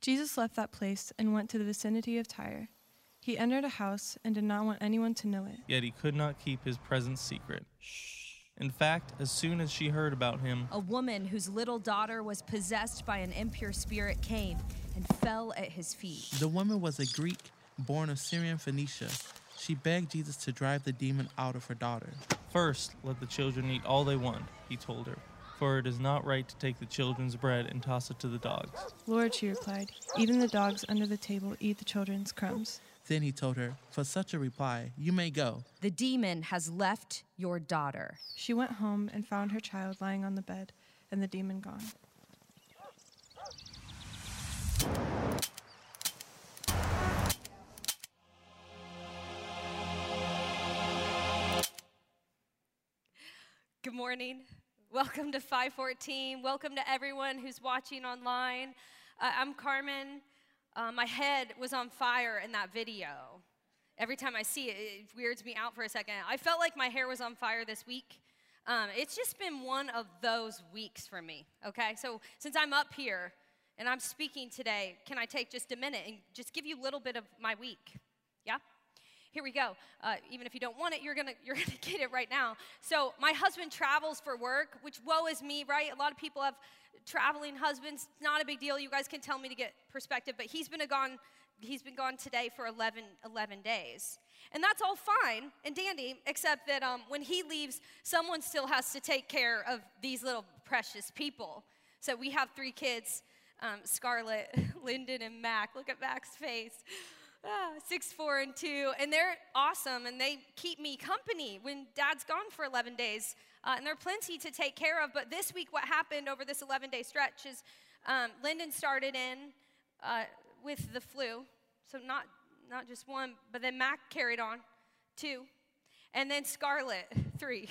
Jesus left that place and went to the vicinity of Tyre. He entered a house and did not want anyone to know it. Yet he could not keep his presence secret. In fact, as soon as she heard about him, A woman whose little daughter was possessed by an impure spirit came and fell at his feet. The woman was a Greek born of Syrian Phoenicia. She begged Jesus to drive the demon out of her daughter. first let the children eat all they want, he told her. For it is not right to take the children's bread and toss it to the dogs. Lord, she replied, even the dogs under the table eat the children's crumbs. Then he told her, For such a reply, you may go. The demon has left your daughter. She went home and found her child lying on the bed and the demon gone. Good morning. Welcome to 514. Welcome to everyone who's watching online. Uh, I'm Carmen. Uh, my head was on fire in that video. Every time I see it, it weirds me out for a second. I felt like my hair was on fire this week. Um, it's just been one of those weeks for me, okay? So since I'm up here and I'm speaking today, can I take just a minute and just give you a little bit of my week? Yeah? Here we go. Uh, even if you don't want it, you're gonna you're gonna get it right now. So my husband travels for work, which woe is me, right? A lot of people have traveling husbands. Not a big deal. You guys can tell me to get perspective, but he's been gone. He's been gone today for 11, 11 days. And that's all fine and dandy, except that um, when he leaves, someone still has to take care of these little precious people. So we have three kids um, Scarlett, Lyndon, and Mac. Look at Mac's face. Ah, six, four, and two. And they're awesome, and they keep me company when dad's gone for 11 days. Uh, and they're plenty to take care of. But this week, what happened over this 11 day stretch is um, Lyndon started in uh, with the flu. So, not, not just one, but then Mac carried on, two. And then Scarlet, three.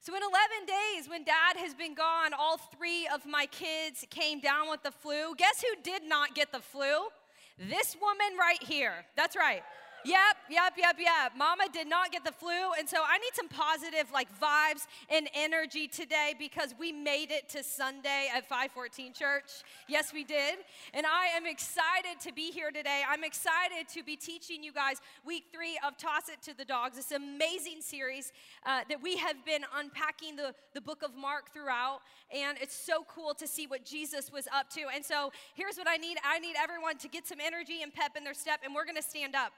So, in 11 days, when dad has been gone, all three of my kids came down with the flu. Guess who did not get the flu? This woman right here. That's right. Yep, yep, yep, yep. Mama did not get the flu. And so I need some positive like vibes and energy today because we made it to Sunday at 514 Church. Yes, we did. And I am excited to be here today. I'm excited to be teaching you guys week three of Toss It to the Dogs, this amazing series uh, that we have been unpacking the, the book of Mark throughout. And it's so cool to see what Jesus was up to. And so here's what I need I need everyone to get some energy and pep in their step, and we're going to stand up.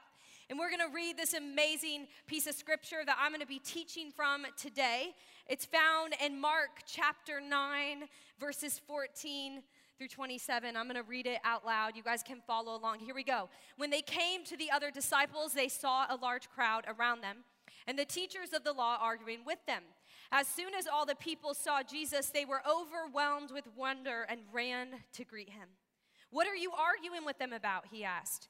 And we're going to read this amazing piece of scripture that I'm going to be teaching from today. It's found in Mark chapter 9, verses 14 through 27. I'm going to read it out loud. You guys can follow along. Here we go. When they came to the other disciples, they saw a large crowd around them and the teachers of the law arguing with them. As soon as all the people saw Jesus, they were overwhelmed with wonder and ran to greet him. What are you arguing with them about? He asked.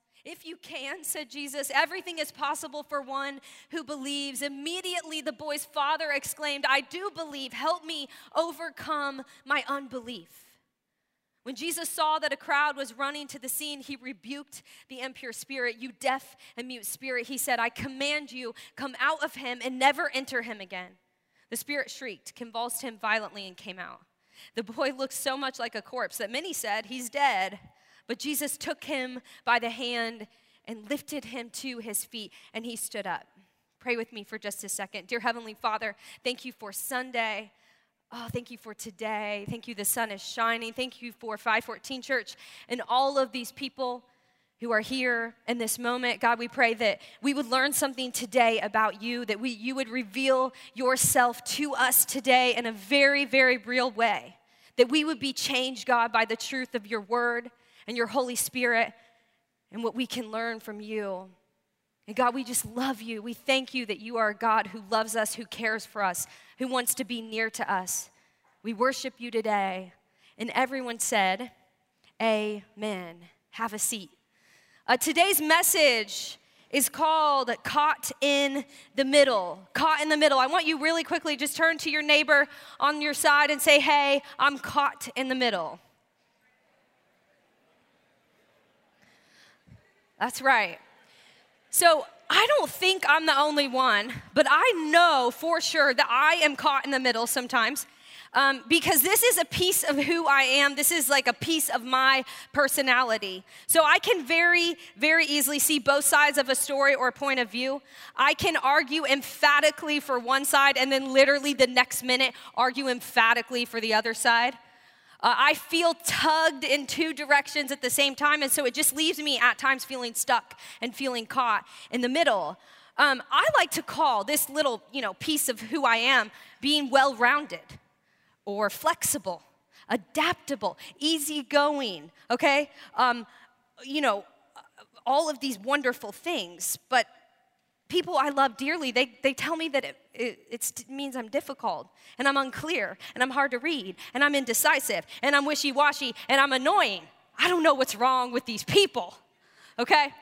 If you can, said Jesus, everything is possible for one who believes. Immediately the boy's father exclaimed, I do believe. Help me overcome my unbelief. When Jesus saw that a crowd was running to the scene, he rebuked the impure spirit. You deaf and mute spirit, he said, I command you, come out of him and never enter him again. The spirit shrieked, convulsed him violently, and came out. The boy looked so much like a corpse that many said, He's dead. But Jesus took him by the hand and lifted him to his feet, and he stood up. Pray with me for just a second. Dear Heavenly Father, thank you for Sunday. Oh, thank you for today. Thank you, the sun is shining. Thank you for 514 Church and all of these people who are here in this moment. God, we pray that we would learn something today about you, that we, you would reveal yourself to us today in a very, very real way. That we would be changed, God, by the truth of your word and your Holy Spirit and what we can learn from you. And God, we just love you. We thank you that you are a God who loves us, who cares for us, who wants to be near to us. We worship you today. And everyone said, Amen. Have a seat. Uh, today's message is called Caught in the Middle. Caught in the Middle. I want you really quickly just turn to your neighbor on your side and say, Hey, I'm caught in the middle. That's right. So I don't think I'm the only one, but I know for sure that I am caught in the middle sometimes um, because this is a piece of who I am. This is like a piece of my personality. So I can very, very easily see both sides of a story or a point of view. I can argue emphatically for one side and then literally the next minute argue emphatically for the other side. Uh, I feel tugged in two directions at the same time, and so it just leaves me at times feeling stuck and feeling caught in the middle. Um, I like to call this little, you know, piece of who I am being well-rounded or flexible, adaptable, easygoing, okay? Um, you know, all of these wonderful things, but people I love dearly, they, they tell me that it, it, means I'm difficult and I'm unclear and I'm hard to read and I'm indecisive and I'm wishy washy and I'm annoying. I don't know what's wrong with these people, okay?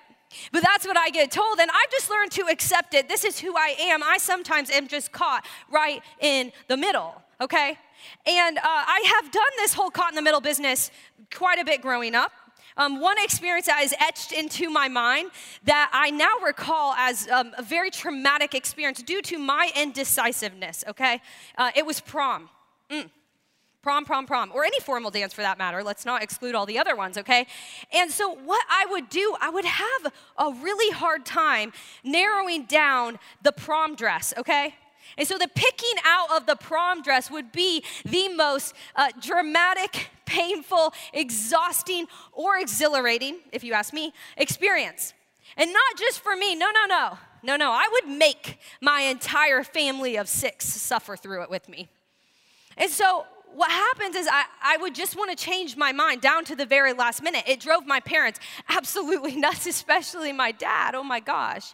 But that's what I get told, and I've just learned to accept it. This is who I am. I sometimes am just caught right in the middle, okay? And uh, I have done this whole caught in the middle business quite a bit growing up. Um, one experience that is etched into my mind that I now recall as um, a very traumatic experience due to my indecisiveness, okay? Uh, it was prom. Mm. Prom, prom, prom, or any formal dance for that matter. Let's not exclude all the other ones, okay? And so, what I would do, I would have a really hard time narrowing down the prom dress, okay? And so the picking out of the prom dress would be the most uh, dramatic, painful, exhausting, or exhilarating, if you ask me, experience. And not just for me, no, no, no. No, no, I would make my entire family of six suffer through it with me. And so what happens is I, I would just want to change my mind down to the very last minute. It drove my parents absolutely nuts, especially my dad. Oh my gosh.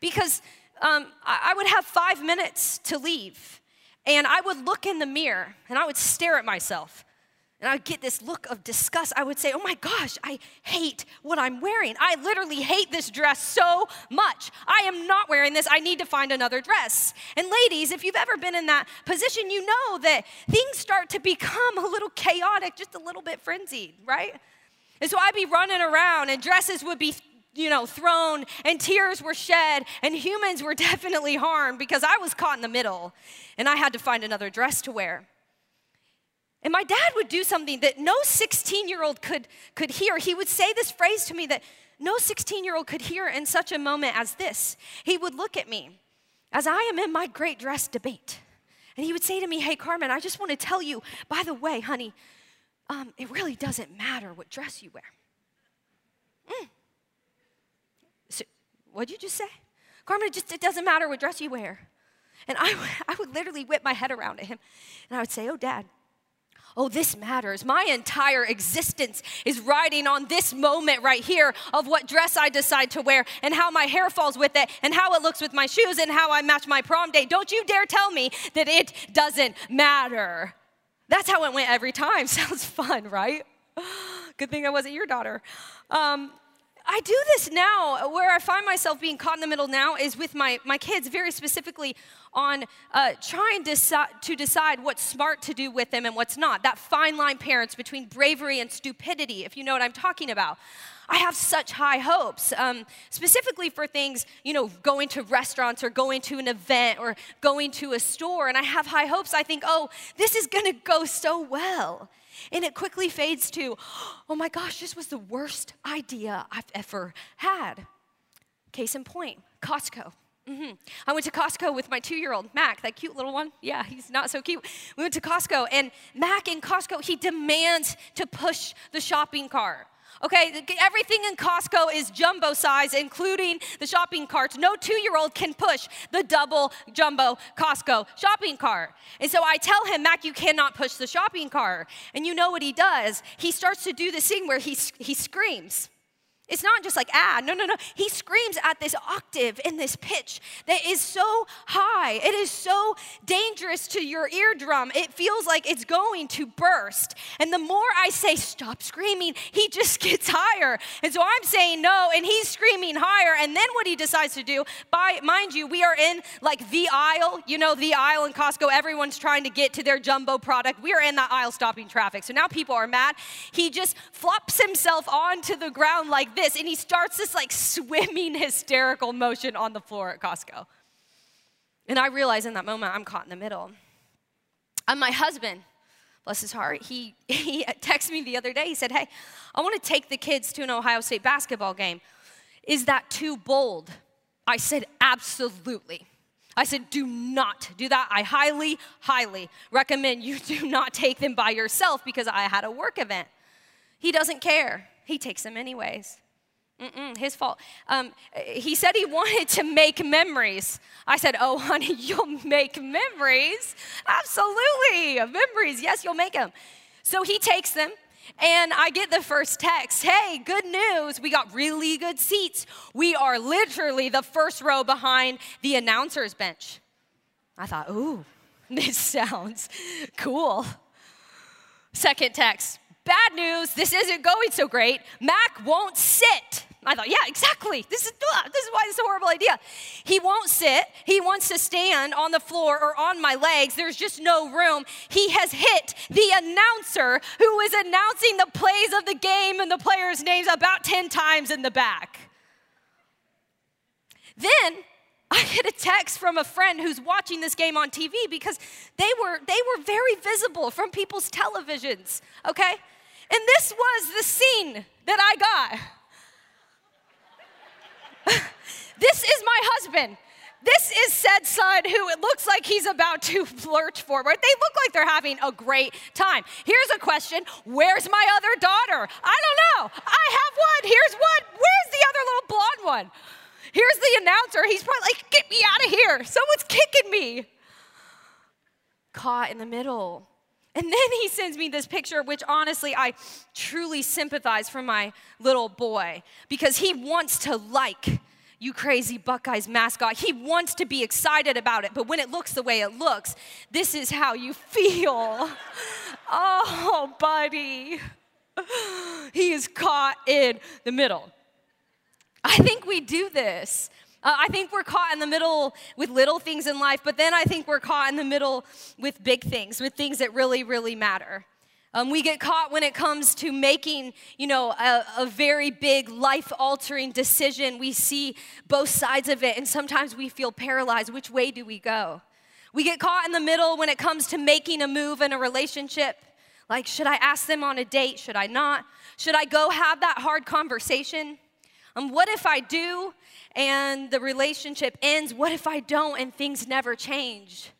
Because um, I would have five minutes to leave. And I would look in the mirror and I would stare at myself. And I would get this look of disgust. I would say, Oh my gosh, I hate what I'm wearing. I literally hate this dress so much. I am not wearing this. I need to find another dress. And ladies, if you've ever been in that position, you know that things start to become a little chaotic, just a little bit frenzied, right? And so I'd be running around and dresses would be you know, thrown and tears were shed and humans were definitely harmed because I was caught in the middle and I had to find another dress to wear. And my dad would do something that no 16 year old could, could hear. He would say this phrase to me that no 16 year old could hear in such a moment as this. He would look at me as I am in my great dress debate. And he would say to me, Hey, Carmen, I just want to tell you, by the way, honey, um, it really doesn't matter what dress you wear. Mm. What'd you just say? Carmen, it just it doesn't matter what dress you wear. And I, I would literally whip my head around at him and I would say, Oh, dad, oh, this matters. My entire existence is riding on this moment right here of what dress I decide to wear and how my hair falls with it and how it looks with my shoes and how I match my prom date. Don't you dare tell me that it doesn't matter. That's how it went every time. Sounds fun, right? Good thing I wasn't your daughter. Um, I do this now. Where I find myself being caught in the middle now is with my, my kids, very specifically on uh, trying to, to decide what's smart to do with them and what's not. That fine line, parents, between bravery and stupidity, if you know what I'm talking about. I have such high hopes, um, specifically for things, you know, going to restaurants or going to an event or going to a store. And I have high hopes. I think, oh, this is going to go so well. And it quickly fades to, oh my gosh, this was the worst idea I've ever had. Case in point, Costco. Mm-hmm. I went to Costco with my two year old, Mac, that cute little one. Yeah, he's not so cute. We went to Costco, and Mac in Costco, he demands to push the shopping cart. Okay, everything in Costco is jumbo size, including the shopping carts. No two year old can push the double jumbo Costco shopping cart. And so I tell him, Mac, you cannot push the shopping cart. And you know what he does? He starts to do this thing where he, he screams. It's not just like, ah, no, no, no. He screams at this octave in this pitch that is so high. It is so dangerous to your eardrum. It feels like it's going to burst. And the more I say, stop screaming, he just gets higher. And so I'm saying no, and he's screaming higher. And then what he decides to do, by mind you, we are in like the aisle, you know, the aisle in Costco. Everyone's trying to get to their jumbo product. We are in that aisle stopping traffic. So now people are mad. He just flops himself onto the ground like this this, and he starts this like swimming hysterical motion on the floor at Costco. And I realize in that moment I'm caught in the middle. And my husband, bless his heart, he, he texted me the other day. He said, Hey, I want to take the kids to an Ohio State basketball game. Is that too bold? I said, Absolutely. I said, Do not do that. I highly, highly recommend you do not take them by yourself because I had a work event. He doesn't care, he takes them anyways. Mm-mm, his fault. Um, he said he wanted to make memories. I said, Oh, honey, you'll make memories? Absolutely. Memories. Yes, you'll make them. So he takes them, and I get the first text Hey, good news. We got really good seats. We are literally the first row behind the announcer's bench. I thought, Ooh, this sounds cool. Second text Bad news, this isn't going so great. Mac won't sit. I thought, yeah, exactly. This is, this is why this is a horrible idea. He won't sit. He wants to stand on the floor or on my legs. There's just no room. He has hit the announcer who is announcing the plays of the game and the players' names about 10 times in the back. Then I get a text from a friend who's watching this game on TV because they were, they were very visible from people's televisions, okay? And this was the scene that I got. this is my husband. This is said son who it looks like he's about to flirt forward. They look like they're having a great time. Here's a question Where's my other daughter? I don't know. I have one. Here's one. Where's the other little blonde one? Here's the announcer. He's probably like, Get me out of here. Someone's kicking me. Caught in the middle. And then he sends me this picture, which honestly, I truly sympathize for my little boy because he wants to like you crazy Buckeyes mascot. He wants to be excited about it, but when it looks the way it looks, this is how you feel. oh, buddy. He is caught in the middle. I think we do this uh, I think we're caught in the middle with little things in life, but then I think we're caught in the middle with big things, with things that really, really matter. Um, we get caught when it comes to making, you know, a, a very big life-altering decision. We see both sides of it, and sometimes we feel paralyzed. Which way do we go? We get caught in the middle when it comes to making a move in a relationship. Like, should I ask them on a date? Should I not? Should I go have that hard conversation? Um, what if I do and the relationship ends? What if I don't and things never change?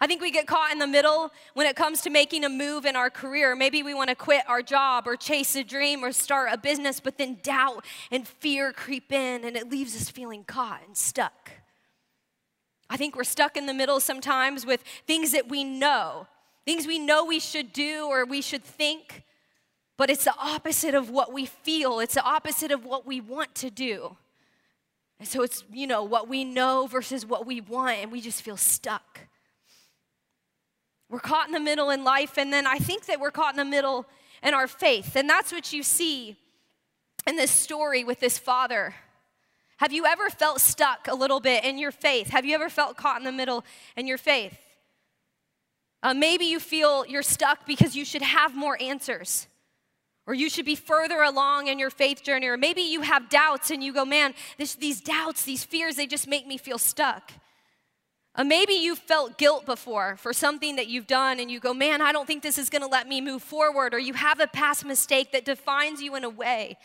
I think we get caught in the middle when it comes to making a move in our career. Maybe we want to quit our job or chase a dream or start a business, but then doubt and fear creep in and it leaves us feeling caught and stuck. I think we're stuck in the middle sometimes with things that we know, things we know we should do or we should think, but it's the opposite of what we feel, it's the opposite of what we want to do. And so it's, you know, what we know versus what we want, and we just feel stuck. We're caught in the middle in life, and then I think that we're caught in the middle in our faith. And that's what you see in this story with this father. Have you ever felt stuck a little bit in your faith? Have you ever felt caught in the middle in your faith? Uh, maybe you feel you're stuck because you should have more answers or you should be further along in your faith journey, or maybe you have doubts and you go, man, this, these doubts, these fears, they just make me feel stuck. Uh, maybe you've felt guilt before for something that you've done and you go, man, I don't think this is gonna let me move forward, or you have a past mistake that defines you in a way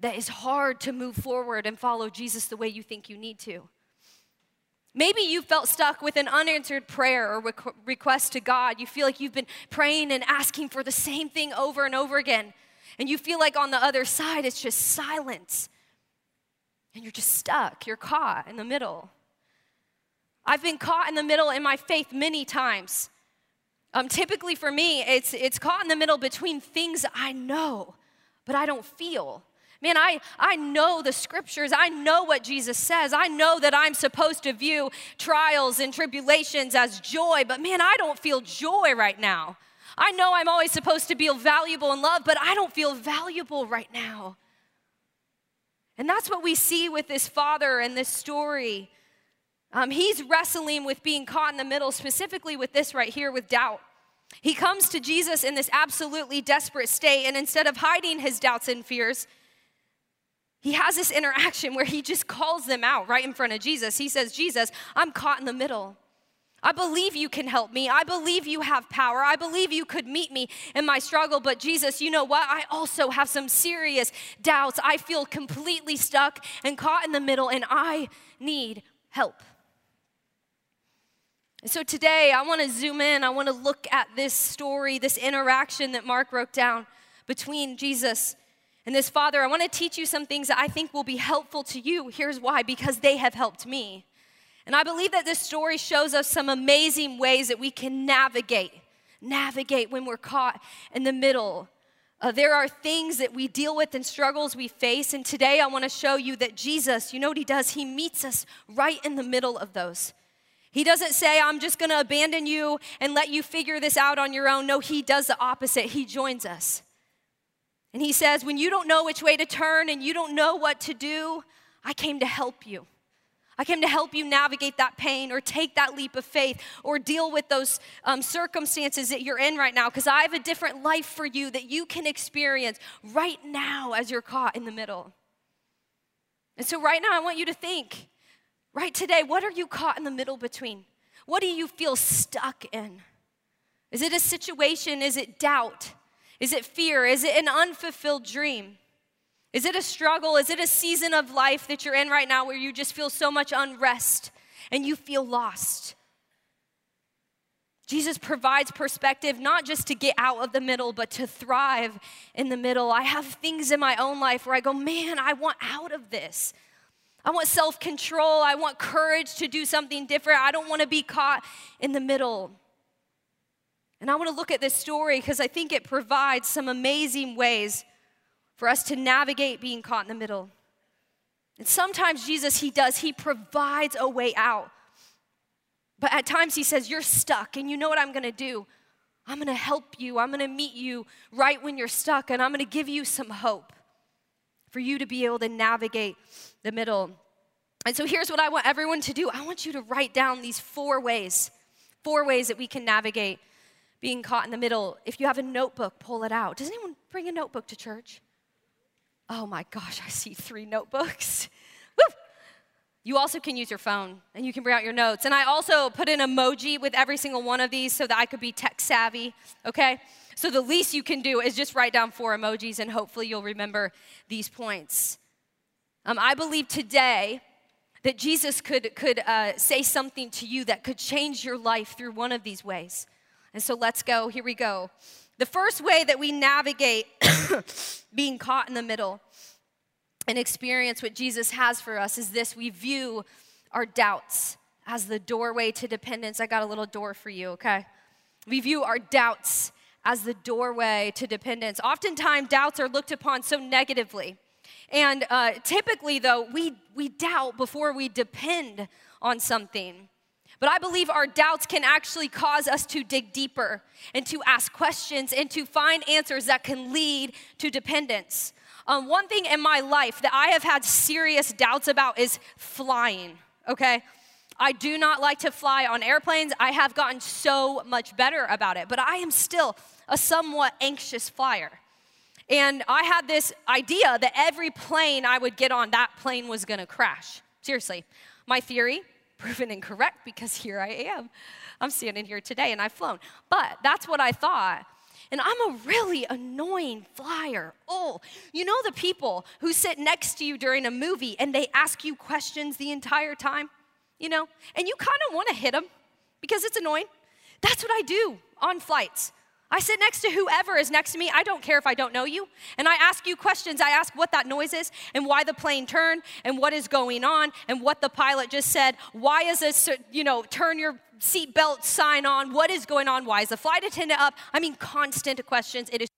that is hard to move forward and follow Jesus the way you think you need to. Maybe you felt stuck with an unanswered prayer or request to God. You feel like you've been praying and asking for the same thing over and over again. And you feel like on the other side, it's just silence. And you're just stuck. You're caught in the middle. I've been caught in the middle in my faith many times. Um, typically for me, it's, it's caught in the middle between things I know, but I don't feel. Man, I, I know the scriptures. I know what Jesus says. I know that I'm supposed to view trials and tribulations as joy, but man, I don't feel joy right now. I know I'm always supposed to be valuable and loved, but I don't feel valuable right now. And that's what we see with this father and this story. Um, he's wrestling with being caught in the middle, specifically with this right here with doubt. He comes to Jesus in this absolutely desperate state, and instead of hiding his doubts and fears, he has this interaction where he just calls them out right in front of Jesus. He says, Jesus, I'm caught in the middle. I believe you can help me. I believe you have power. I believe you could meet me in my struggle. But Jesus, you know what? I also have some serious doubts. I feel completely stuck and caught in the middle, and I need help. So today, I want to zoom in. I want to look at this story, this interaction that Mark wrote down between Jesus and this father. I want to teach you some things that I think will be helpful to you. Here's why because they have helped me. And I believe that this story shows us some amazing ways that we can navigate, navigate when we're caught in the middle. Uh, there are things that we deal with and struggles we face. And today I want to show you that Jesus, you know what he does? He meets us right in the middle of those. He doesn't say, I'm just going to abandon you and let you figure this out on your own. No, he does the opposite. He joins us. And he says, When you don't know which way to turn and you don't know what to do, I came to help you. I came to help you navigate that pain or take that leap of faith or deal with those um, circumstances that you're in right now because I have a different life for you that you can experience right now as you're caught in the middle. And so, right now, I want you to think right today, what are you caught in the middle between? What do you feel stuck in? Is it a situation? Is it doubt? Is it fear? Is it an unfulfilled dream? Is it a struggle? Is it a season of life that you're in right now where you just feel so much unrest and you feel lost? Jesus provides perspective not just to get out of the middle, but to thrive in the middle. I have things in my own life where I go, man, I want out of this. I want self control. I want courage to do something different. I don't want to be caught in the middle. And I want to look at this story because I think it provides some amazing ways for us to navigate being caught in the middle. And sometimes Jesus, He does, He provides a way out. But at times He says, You're stuck, and you know what I'm gonna do? I'm gonna help you. I'm gonna meet you right when you're stuck, and I'm gonna give you some hope for you to be able to navigate the middle. And so here's what I want everyone to do I want you to write down these four ways, four ways that we can navigate being caught in the middle. If you have a notebook, pull it out. Does anyone bring a notebook to church? Oh my gosh, I see three notebooks. Woo! You also can use your phone and you can bring out your notes. And I also put an emoji with every single one of these so that I could be tech savvy, okay? So the least you can do is just write down four emojis and hopefully you'll remember these points. Um, I believe today that Jesus could, could uh, say something to you that could change your life through one of these ways. And so let's go. Here we go. The first way that we navigate being caught in the middle and experience what Jesus has for us is this we view our doubts as the doorway to dependence. I got a little door for you, okay? We view our doubts as the doorway to dependence. Oftentimes, doubts are looked upon so negatively. And uh, typically, though, we, we doubt before we depend on something. But I believe our doubts can actually cause us to dig deeper and to ask questions and to find answers that can lead to dependence. Um, one thing in my life that I have had serious doubts about is flying, okay? I do not like to fly on airplanes. I have gotten so much better about it, but I am still a somewhat anxious flyer. And I had this idea that every plane I would get on, that plane was gonna crash. Seriously. My theory proven incorrect because here I am. I'm standing here today and I've flown. But that's what I thought. And I'm a really annoying flyer. Oh, you know the people who sit next to you during a movie and they ask you questions the entire time, you know? And you kind of want to hit them because it's annoying. That's what I do on flights. I sit next to whoever is next to me. I don't care if I don't know you. And I ask you questions. I ask what that noise is and why the plane turned and what is going on and what the pilot just said. Why is this, you know, turn your seatbelt sign on? What is going on? Why is the flight attendant up? I mean, constant questions. It is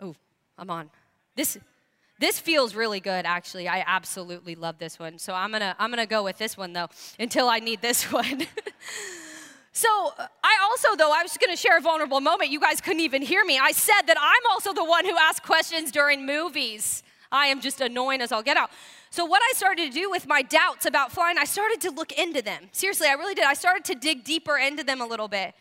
Oh, I'm on. This this feels really good actually. I absolutely love this one. So I'm going to I'm going to go with this one though until I need this one. so I also though I was going to share a vulnerable moment. You guys couldn't even hear me. I said that I'm also the one who asks questions during movies. I am just annoying as I'll get out. So, what I started to do with my doubts about flying, I started to look into them. Seriously, I really did. I started to dig deeper into them a little bit.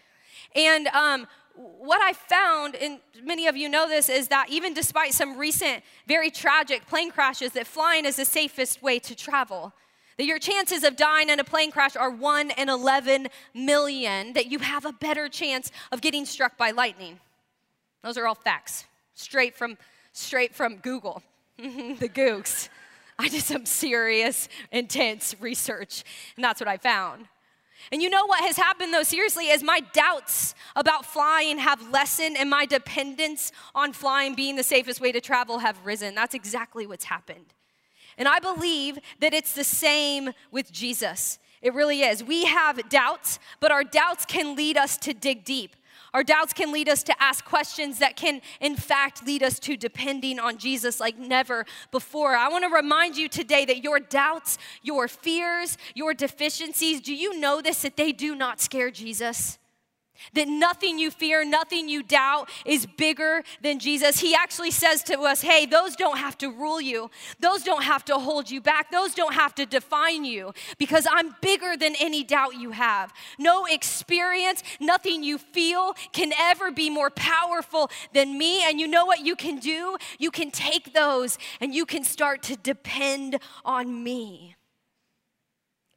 And um, what I found, and many of you know this, is that even despite some recent, very tragic plane crashes, that flying is the safest way to travel. That your chances of dying in a plane crash are 1 in 11 million, that you have a better chance of getting struck by lightning. Those are all facts, straight from, straight from Google, the Googs. I did some serious, intense research, and that's what I found. And you know what has happened though, seriously, is my doubts about flying have lessened and my dependence on flying being the safest way to travel have risen. That's exactly what's happened. And I believe that it's the same with Jesus. It really is. We have doubts, but our doubts can lead us to dig deep. Our doubts can lead us to ask questions that can, in fact, lead us to depending on Jesus like never before. I want to remind you today that your doubts, your fears, your deficiencies, do you know this, that they do not scare Jesus? That nothing you fear, nothing you doubt is bigger than Jesus. He actually says to us, hey, those don't have to rule you. Those don't have to hold you back. Those don't have to define you because I'm bigger than any doubt you have. No experience, nothing you feel can ever be more powerful than me. And you know what you can do? You can take those and you can start to depend on me.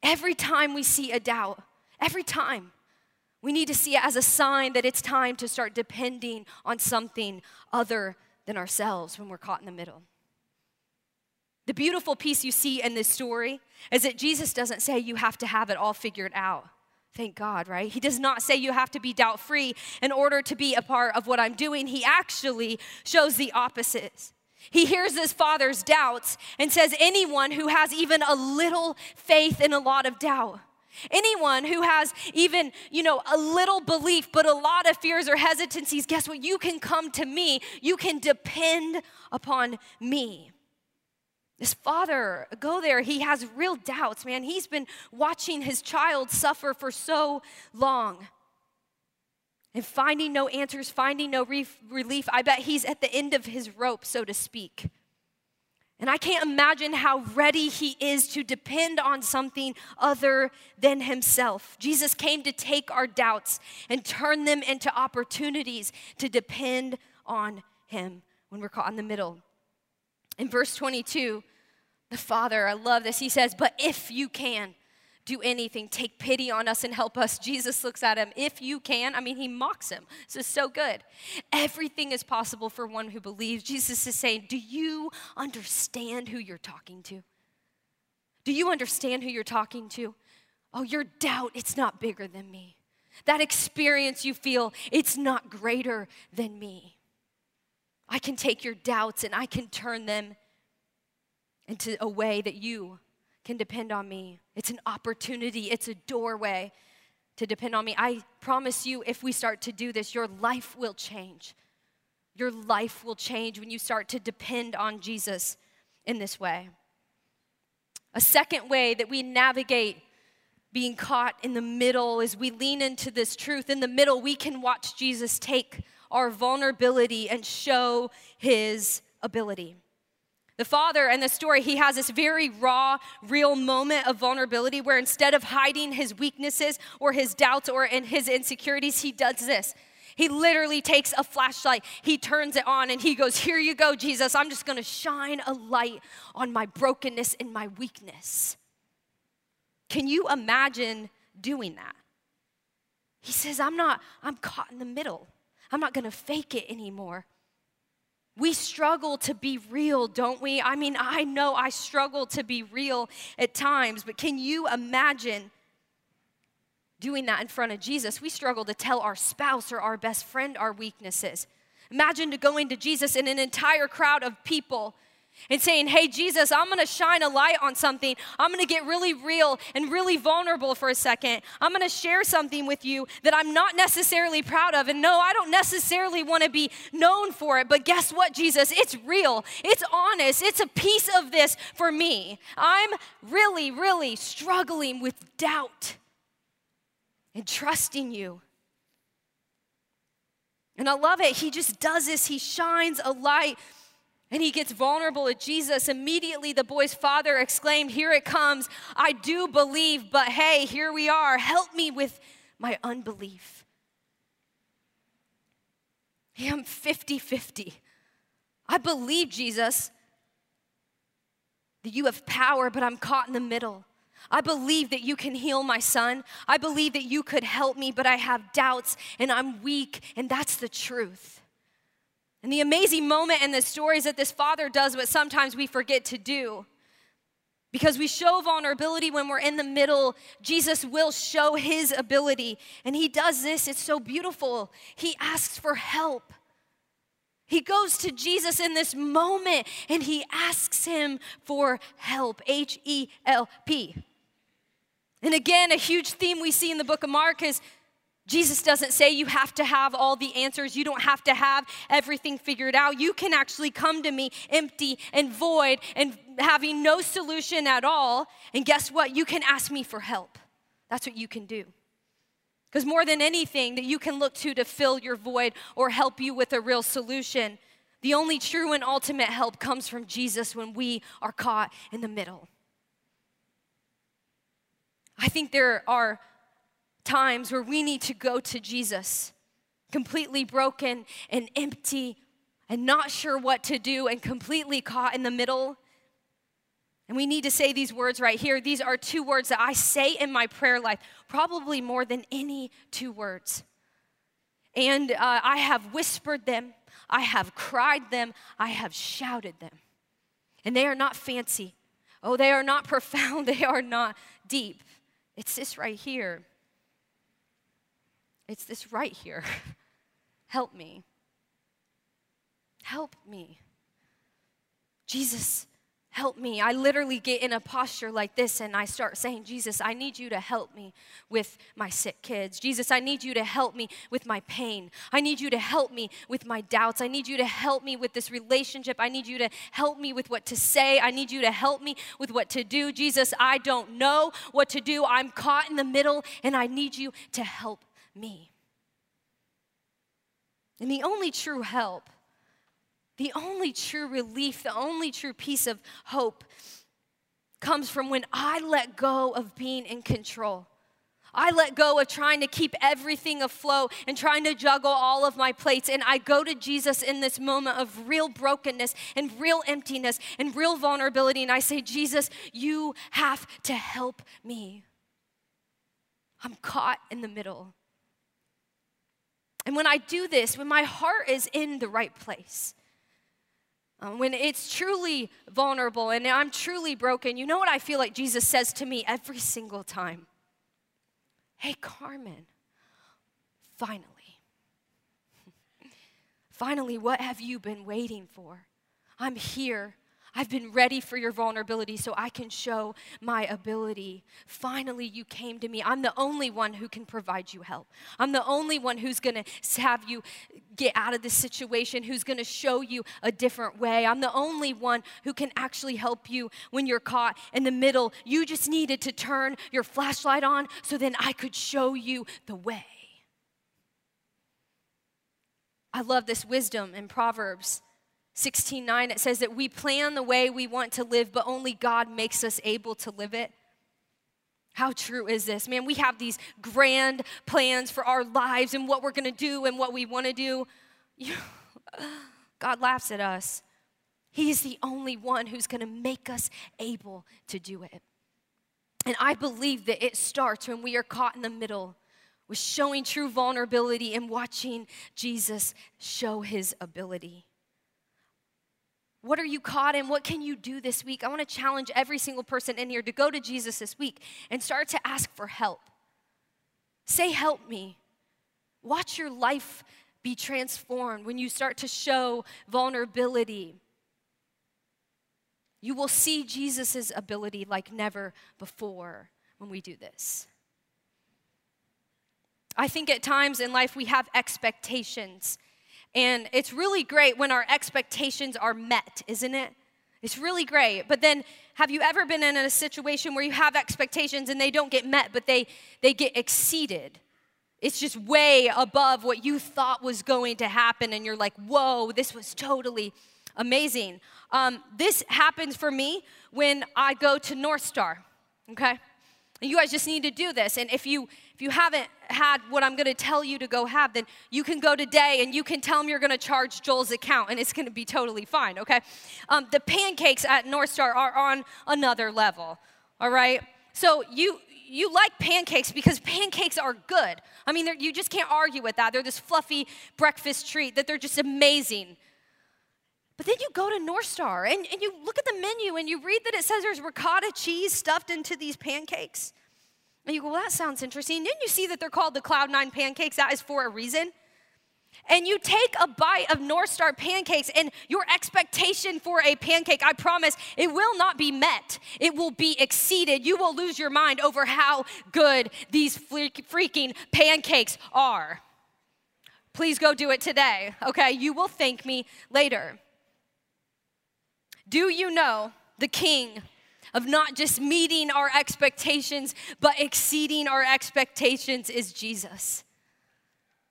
Every time we see a doubt, every time we need to see it as a sign that it's time to start depending on something other than ourselves when we're caught in the middle. The beautiful piece you see in this story is that Jesus doesn't say you have to have it all figured out. Thank God, right? He does not say you have to be doubt free in order to be a part of what I'm doing. He actually shows the opposite. He hears his father's doubts and says, Anyone who has even a little faith in a lot of doubt Anyone who has even, you know, a little belief but a lot of fears or hesitancies, guess what? You can come to me. You can depend upon me. This father, go there, he has real doubts, man. He's been watching his child suffer for so long. And finding no answers, finding no relief, I bet he's at the end of his rope, so to speak. And I can't imagine how ready he is to depend on something other than himself. Jesus came to take our doubts and turn them into opportunities to depend on him when we're caught in the middle. In verse 22, the Father, I love this, he says, But if you can, do anything. Take pity on us and help us. Jesus looks at him, if you can. I mean, he mocks him. This is so good. Everything is possible for one who believes. Jesus is saying, Do you understand who you're talking to? Do you understand who you're talking to? Oh, your doubt, it's not bigger than me. That experience you feel, it's not greater than me. I can take your doubts and I can turn them into a way that you can depend on me. It's an opportunity, it's a doorway to depend on me. I promise you, if we start to do this, your life will change. Your life will change when you start to depend on Jesus in this way. A second way that we navigate being caught in the middle is we lean into this truth. In the middle, we can watch Jesus take our vulnerability and show his ability. The father in the story, he has this very raw, real moment of vulnerability where instead of hiding his weaknesses or his doubts or in his insecurities, he does this. He literally takes a flashlight, he turns it on, and he goes, Here you go, Jesus. I'm just gonna shine a light on my brokenness and my weakness. Can you imagine doing that? He says, I'm not, I'm caught in the middle. I'm not gonna fake it anymore. We struggle to be real, don't we? I mean, I know I struggle to be real at times, but can you imagine doing that in front of Jesus? We struggle to tell our spouse or our best friend our weaknesses. Imagine to going to Jesus in an entire crowd of people and saying, Hey, Jesus, I'm gonna shine a light on something. I'm gonna get really real and really vulnerable for a second. I'm gonna share something with you that I'm not necessarily proud of. And no, I don't necessarily wanna be known for it, but guess what, Jesus? It's real, it's honest, it's a piece of this for me. I'm really, really struggling with doubt and trusting you. And I love it. He just does this, he shines a light and he gets vulnerable at Jesus. Immediately, the boy's father exclaimed, Here it comes. I do believe, but hey, here we are. Help me with my unbelief. I'm 50 50. I believe, Jesus, that you have power, but I'm caught in the middle. I believe that you can heal my son. I believe that you could help me, but I have doubts and I'm weak, and that's the truth. And the amazing moment in the story is that this father does what sometimes we forget to do. Because we show vulnerability when we're in the middle, Jesus will show his ability. And he does this, it's so beautiful. He asks for help. He goes to Jesus in this moment and he asks him for help H E L P. And again, a huge theme we see in the book of Mark is Jesus doesn't say you have to have all the answers. You don't have to have everything figured out. You can actually come to me empty and void and having no solution at all. And guess what? You can ask me for help. That's what you can do. Because more than anything that you can look to to fill your void or help you with a real solution, the only true and ultimate help comes from Jesus when we are caught in the middle. I think there are times where we need to go to Jesus, completely broken and empty and not sure what to do and completely caught in the middle. And we need to say these words right here. These are two words that I say in my prayer life, probably more than any two words. And uh, I have whispered them, I have cried them, I have shouted them. And they are not fancy. Oh, they are not profound, they are not deep. It's this right here. It's this right here. Help me. Help me. Jesus, help me. I literally get in a posture like this and I start saying, Jesus, I need you to help me with my sick kids. Jesus, I need you to help me with my pain. I need you to help me with my doubts. I need you to help me with this relationship. I need you to help me with what to say. I need you to help me with what to do. Jesus, I don't know what to do. I'm caught in the middle and I need you to help me. And the only true help, the only true relief, the only true piece of hope comes from when I let go of being in control. I let go of trying to keep everything afloat and trying to juggle all of my plates. And I go to Jesus in this moment of real brokenness and real emptiness and real vulnerability. And I say, Jesus, you have to help me. I'm caught in the middle. And when I do this, when my heart is in the right place, um, when it's truly vulnerable and I'm truly broken, you know what I feel like Jesus says to me every single time? Hey, Carmen, finally. finally, what have you been waiting for? I'm here. I've been ready for your vulnerability so I can show my ability. Finally, you came to me. I'm the only one who can provide you help. I'm the only one who's going to have you get out of this situation, who's going to show you a different way. I'm the only one who can actually help you when you're caught in the middle. You just needed to turn your flashlight on so then I could show you the way. I love this wisdom in Proverbs 16 9, it says that we plan the way we want to live, but only God makes us able to live it. How true is this? Man, we have these grand plans for our lives and what we're gonna do and what we wanna do. God laughs at us. He's the only one who's gonna make us able to do it. And I believe that it starts when we are caught in the middle with showing true vulnerability and watching Jesus show his ability. What are you caught in? What can you do this week? I want to challenge every single person in here to go to Jesus this week and start to ask for help. Say, Help me. Watch your life be transformed when you start to show vulnerability. You will see Jesus' ability like never before when we do this. I think at times in life we have expectations, and it's really great when our expectations are met, isn't it? It's really great. But then, have you ever been in a situation where you have expectations and they don't get met, but they, they get exceeded? It's just way above what you thought was going to happen, and you're like, whoa, this was totally amazing. Um, this happens for me when I go to North Star, okay? You guys just need to do this. And if you if you haven't had what I'm going to tell you to go have, then you can go today and you can tell them you're going to charge Joel's account, and it's going to be totally fine. Okay? Um, the pancakes at North Star are on another level. All right. So you you like pancakes because pancakes are good. I mean, you just can't argue with that. They're this fluffy breakfast treat that they're just amazing. But then you go to North Star and, and you look at the menu and you read that it says there's ricotta cheese stuffed into these pancakes. And you go, well, that sounds interesting. Didn't you see that they're called the Cloud Nine pancakes? That is for a reason. And you take a bite of North Star pancakes, and your expectation for a pancake, I promise, it will not be met. It will be exceeded. You will lose your mind over how good these freaking pancakes are. Please go do it today, okay? You will thank me later. Do you know the king of not just meeting our expectations, but exceeding our expectations is Jesus?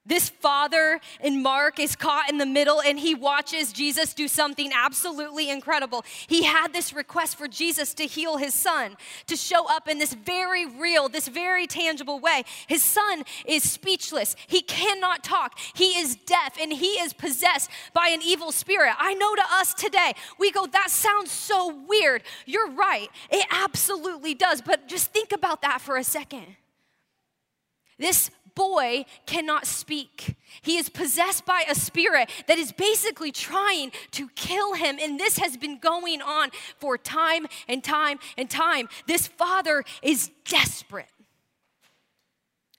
This father in Mark is caught in the middle and he watches Jesus do something absolutely incredible. He had this request for Jesus to heal his son, to show up in this very real, this very tangible way. His son is speechless. He cannot talk. He is deaf and he is possessed by an evil spirit. I know to us today, we go, that sounds so weird. You're right. It absolutely does. But just think about that for a second. This boy cannot speak. He is possessed by a spirit that is basically trying to kill him. And this has been going on for time and time and time. This father is desperate.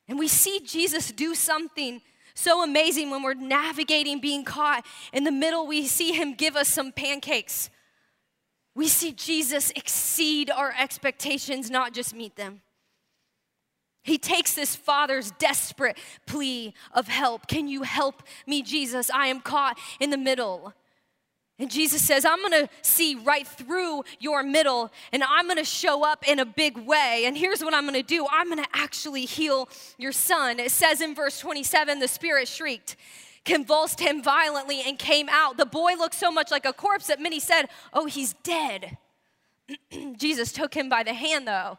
And we see Jesus do something so amazing when we're navigating being caught. In the middle, we see him give us some pancakes. We see Jesus exceed our expectations, not just meet them. He takes this father's desperate plea of help. Can you help me, Jesus? I am caught in the middle. And Jesus says, I'm gonna see right through your middle and I'm gonna show up in a big way. And here's what I'm gonna do I'm gonna actually heal your son. It says in verse 27 the spirit shrieked, convulsed him violently, and came out. The boy looked so much like a corpse that many said, Oh, he's dead. Jesus took him by the hand, though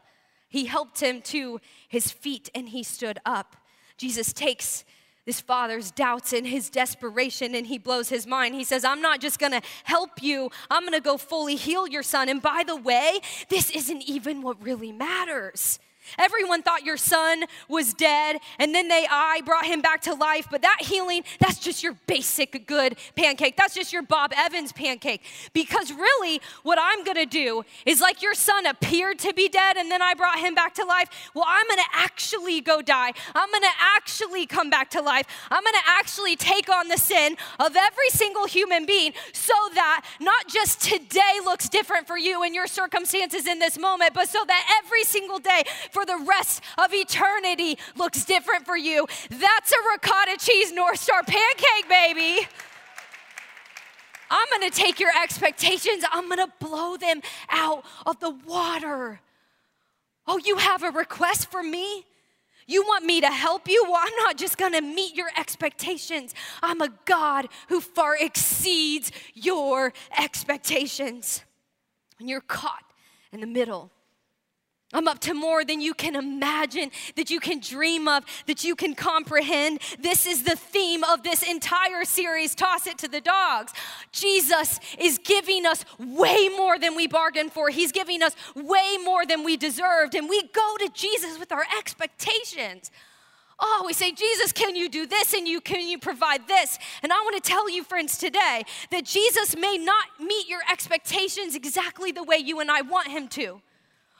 he helped him to his feet and he stood up. Jesus takes this father's doubts and his desperation and he blows his mind. He says, I'm not just gonna help you, I'm gonna go fully heal your son. And by the way, this isn't even what really matters. Everyone thought your son was dead, and then they I brought him back to life. But that healing, that's just your basic good pancake. That's just your Bob Evans pancake. Because really, what I'm gonna do is like your son appeared to be dead, and then I brought him back to life. Well, I'm gonna actually go die. I'm gonna actually come back to life. I'm gonna actually take on the sin of every single human being so that not just today looks different for you and your circumstances in this moment, but so that every single day, for the rest of eternity looks different for you. That's a ricotta cheese North Star pancake, baby. I'm gonna take your expectations, I'm gonna blow them out of the water. Oh, you have a request for me? You want me to help you? Well, I'm not just gonna meet your expectations. I'm a God who far exceeds your expectations. And you're caught in the middle I'm up to more than you can imagine, that you can dream of, that you can comprehend. This is the theme of this entire series, Toss It to the Dogs. Jesus is giving us way more than we bargained for, He's giving us way more than we deserved. And we go to Jesus with our expectations. Oh, we say, Jesus, can you do this and you can you provide this? And I want to tell you, friends, today that Jesus may not meet your expectations exactly the way you and I want him to.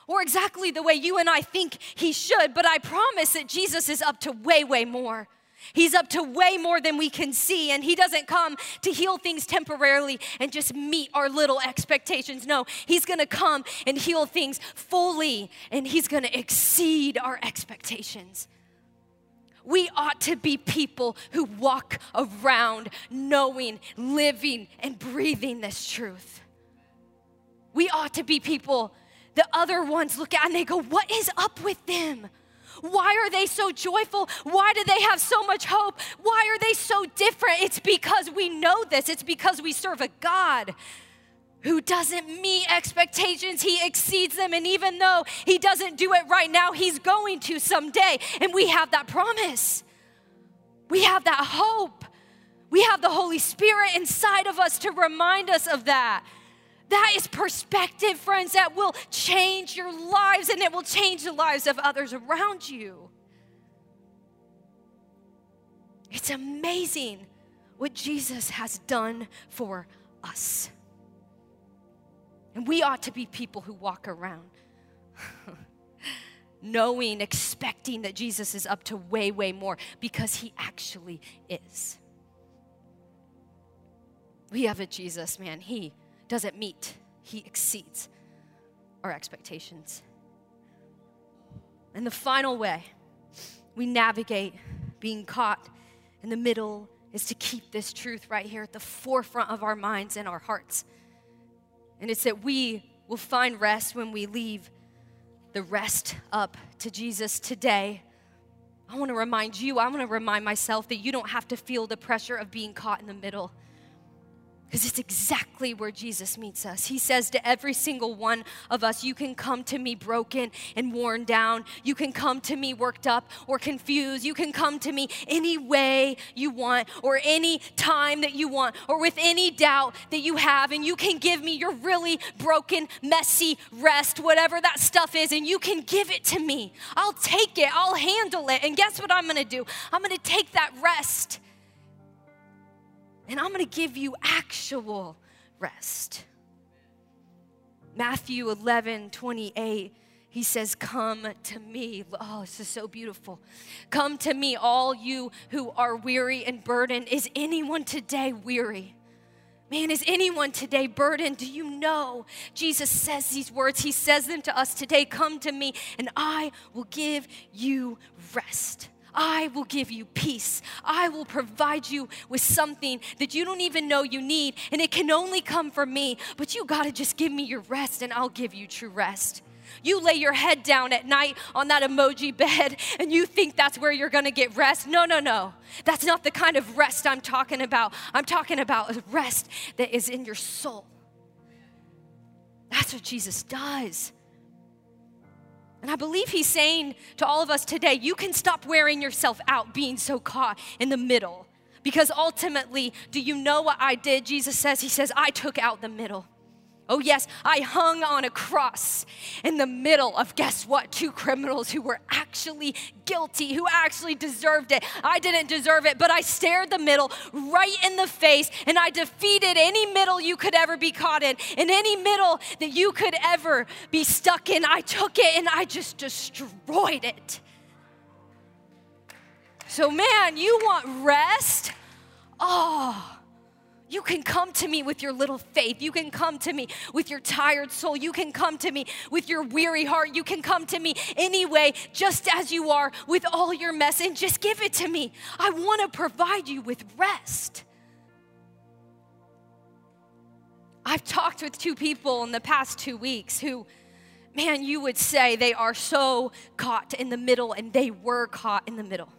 Or exactly the way you and I think he should, but I promise that Jesus is up to way, way more. He's up to way more than we can see, and He doesn't come to heal things temporarily and just meet our little expectations. No, He's gonna come and heal things fully, and He's gonna exceed our expectations. We ought to be people who walk around knowing, living, and breathing this truth. We ought to be people the other ones look at and they go, What is up with them? Why are they so joyful? Why do they have so much hope? Why are they so different? It's because we know this. It's because we serve a God who doesn't meet expectations, he exceeds them. And even though he doesn't do it right now, he's going to someday. And we have that promise, we have that hope. We have the Holy Spirit inside of us to remind us of that. That is perspective, friends, that will change your lives and it will change the lives of others around you. It's amazing what Jesus has done for us. And we ought to be people who walk around knowing, expecting that Jesus is up to way, way more because he actually is. We have a Jesus, man. He doesn't meet, He exceeds our expectations. And the final way we navigate being caught in the middle is to keep this truth right here at the forefront of our minds and our hearts. And it's that we will find rest when we leave the rest up to Jesus today. I want to remind you, I want to remind myself that you don't have to feel the pressure of being caught in the middle. Because it's exactly where Jesus meets us. He says to every single one of us, You can come to me broken and worn down. You can come to me worked up or confused. You can come to me any way you want or any time that you want or with any doubt that you have. And you can give me your really broken, messy rest, whatever that stuff is, and you can give it to me. I'll take it, I'll handle it. And guess what I'm gonna do? I'm gonna take that rest and I'm going to give you actual rest. Matthew 11, 28, he says, Come to me. Oh, this is so beautiful. Come to me, all you who are weary and burdened. Is anyone today weary? Man, is anyone today burdened? Do you know Jesus says these words? He says them to us today Come to me, and I will give you rest. I will give you peace. I will provide you with something that you don't even know you need, and it can only come from me. But you got to just give me your rest, and I'll give you true rest. You lay your head down at night on that emoji bed and you think that's where you're gonna get rest. No, no, no. That's not the kind of rest I'm talking about. I'm talking about a rest that is in your soul. That's what Jesus does. And I believe he's saying to all of us today, you can stop wearing yourself out being so caught in the middle. Because ultimately, do you know what I did? Jesus says, He says, I took out the middle. Oh, yes, I hung on a cross in the middle of guess what? Two criminals who were actually guilty, who actually deserved it. I didn't deserve it, but I stared the middle right in the face and I defeated any middle you could ever be caught in, in any middle that you could ever be stuck in. I took it and I just destroyed it. So, man, you want rest? Oh you can come to me with your little faith. You can come to me with your tired soul. You can come to me with your weary heart. You can come to me anyway, just as you are, with all your mess, and just give it to me. I want to provide you with rest. I've talked with two people in the past two weeks who, man, you would say they are so caught in the middle, and they were caught in the middle.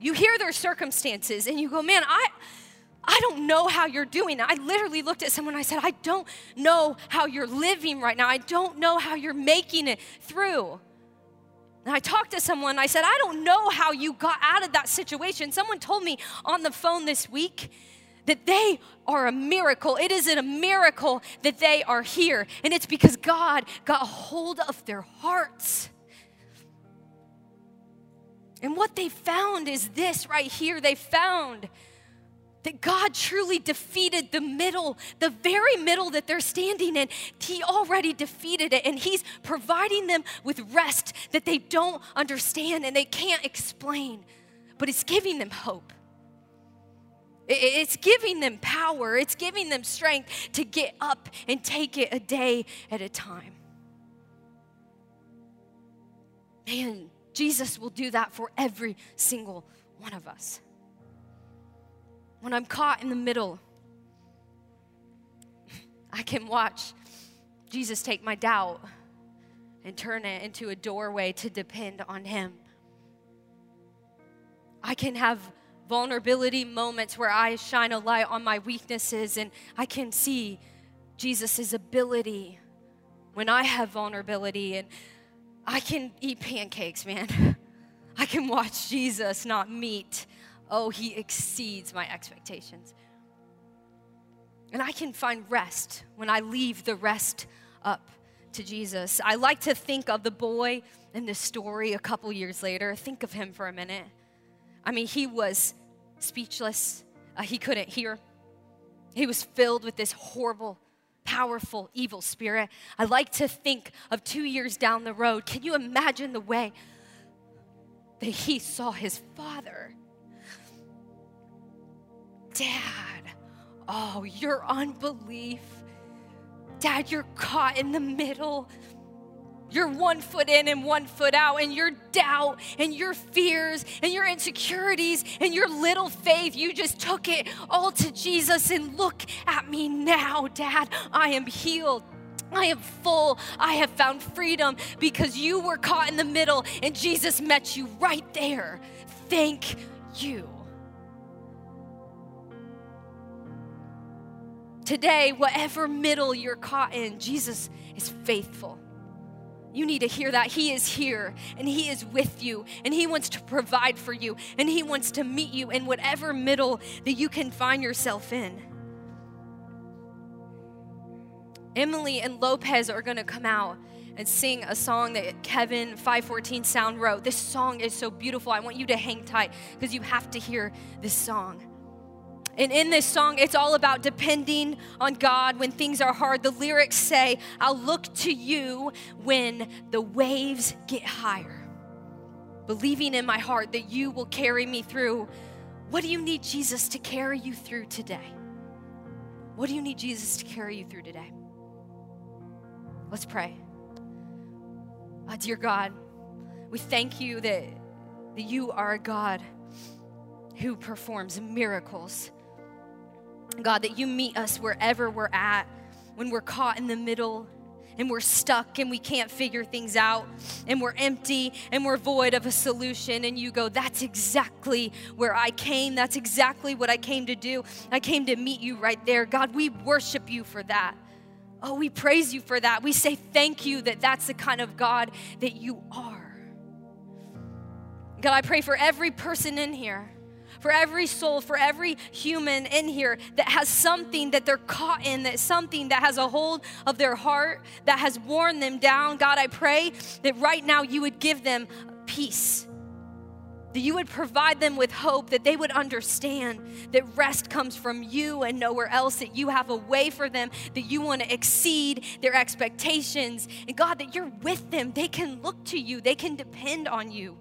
You hear their circumstances, and you go, man, I. I don't know how you're doing. I literally looked at someone I said, I don't know how you're living right now. I don't know how you're making it through. And I talked to someone, I said, I don't know how you got out of that situation. Someone told me on the phone this week that they are a miracle. It is a miracle that they are here. And it's because God got a hold of their hearts. And what they found is this right here. They found that God truly defeated the middle, the very middle that they're standing in. He already defeated it, and He's providing them with rest that they don't understand and they can't explain, but it's giving them hope. It's giving them power, it's giving them strength to get up and take it a day at a time. Man, Jesus will do that for every single one of us when I'm caught in the middle, I can watch Jesus take my doubt and turn it into a doorway to depend on Him. I can have vulnerability moments where I shine a light on my weaknesses and I can see Jesus' ability when I have vulnerability and I can eat pancakes, man. I can watch Jesus, not meet oh, he exceeds my expectations. And I can find rest when I leave the rest up to Jesus. I like to think of the boy in this story a couple years later. Think of him for a minute. I mean, he was speechless, uh, he couldn't hear. He was filled with this horrible, powerful, evil spirit. I like to think of two years down the road. Can you imagine the way that he saw his father? Dad, oh, your unbelief. Dad, you're caught in the middle. You're one foot in and one foot out, and your doubt and your fears and your insecurities and your little faith, you just took it all to Jesus. And look at me now, Dad. I am healed. I am full. I have found freedom because you were caught in the middle and Jesus met you right there. Thank you. Today, whatever middle you're caught in, Jesus is faithful. You need to hear that. He is here and He is with you and He wants to provide for you and He wants to meet you in whatever middle that you can find yourself in. Emily and Lopez are going to come out and sing a song that Kevin 514 Sound wrote. This song is so beautiful. I want you to hang tight because you have to hear this song. And in this song, it's all about depending on God when things are hard. The lyrics say, I'll look to you when the waves get higher. Believing in my heart that you will carry me through. What do you need Jesus to carry you through today? What do you need Jesus to carry you through today? Let's pray. Oh, dear God, we thank you that, that you are a God who performs miracles God, that you meet us wherever we're at when we're caught in the middle and we're stuck and we can't figure things out and we're empty and we're void of a solution. And you go, That's exactly where I came. That's exactly what I came to do. I came to meet you right there. God, we worship you for that. Oh, we praise you for that. We say thank you that that's the kind of God that you are. God, I pray for every person in here for every soul, for every human in here that has something that they're caught in, that something that has a hold of their heart, that has worn them down. God, I pray that right now you would give them peace that you would provide them with hope, that they would understand that rest comes from you and nowhere else, that you have a way for them, that you want to exceed their expectations. And God, that you're with them. They can look to you, they can depend on you.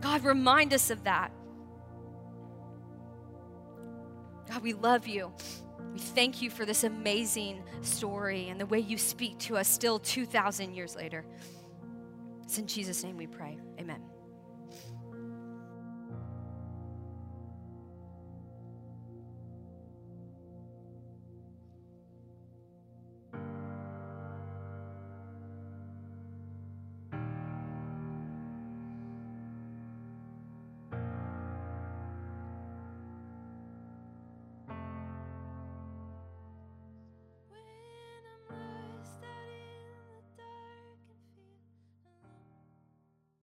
God, remind us of that. God, we love you. We thank you for this amazing story and the way you speak to us still 2,000 years later. It's in Jesus' name we pray. Amen.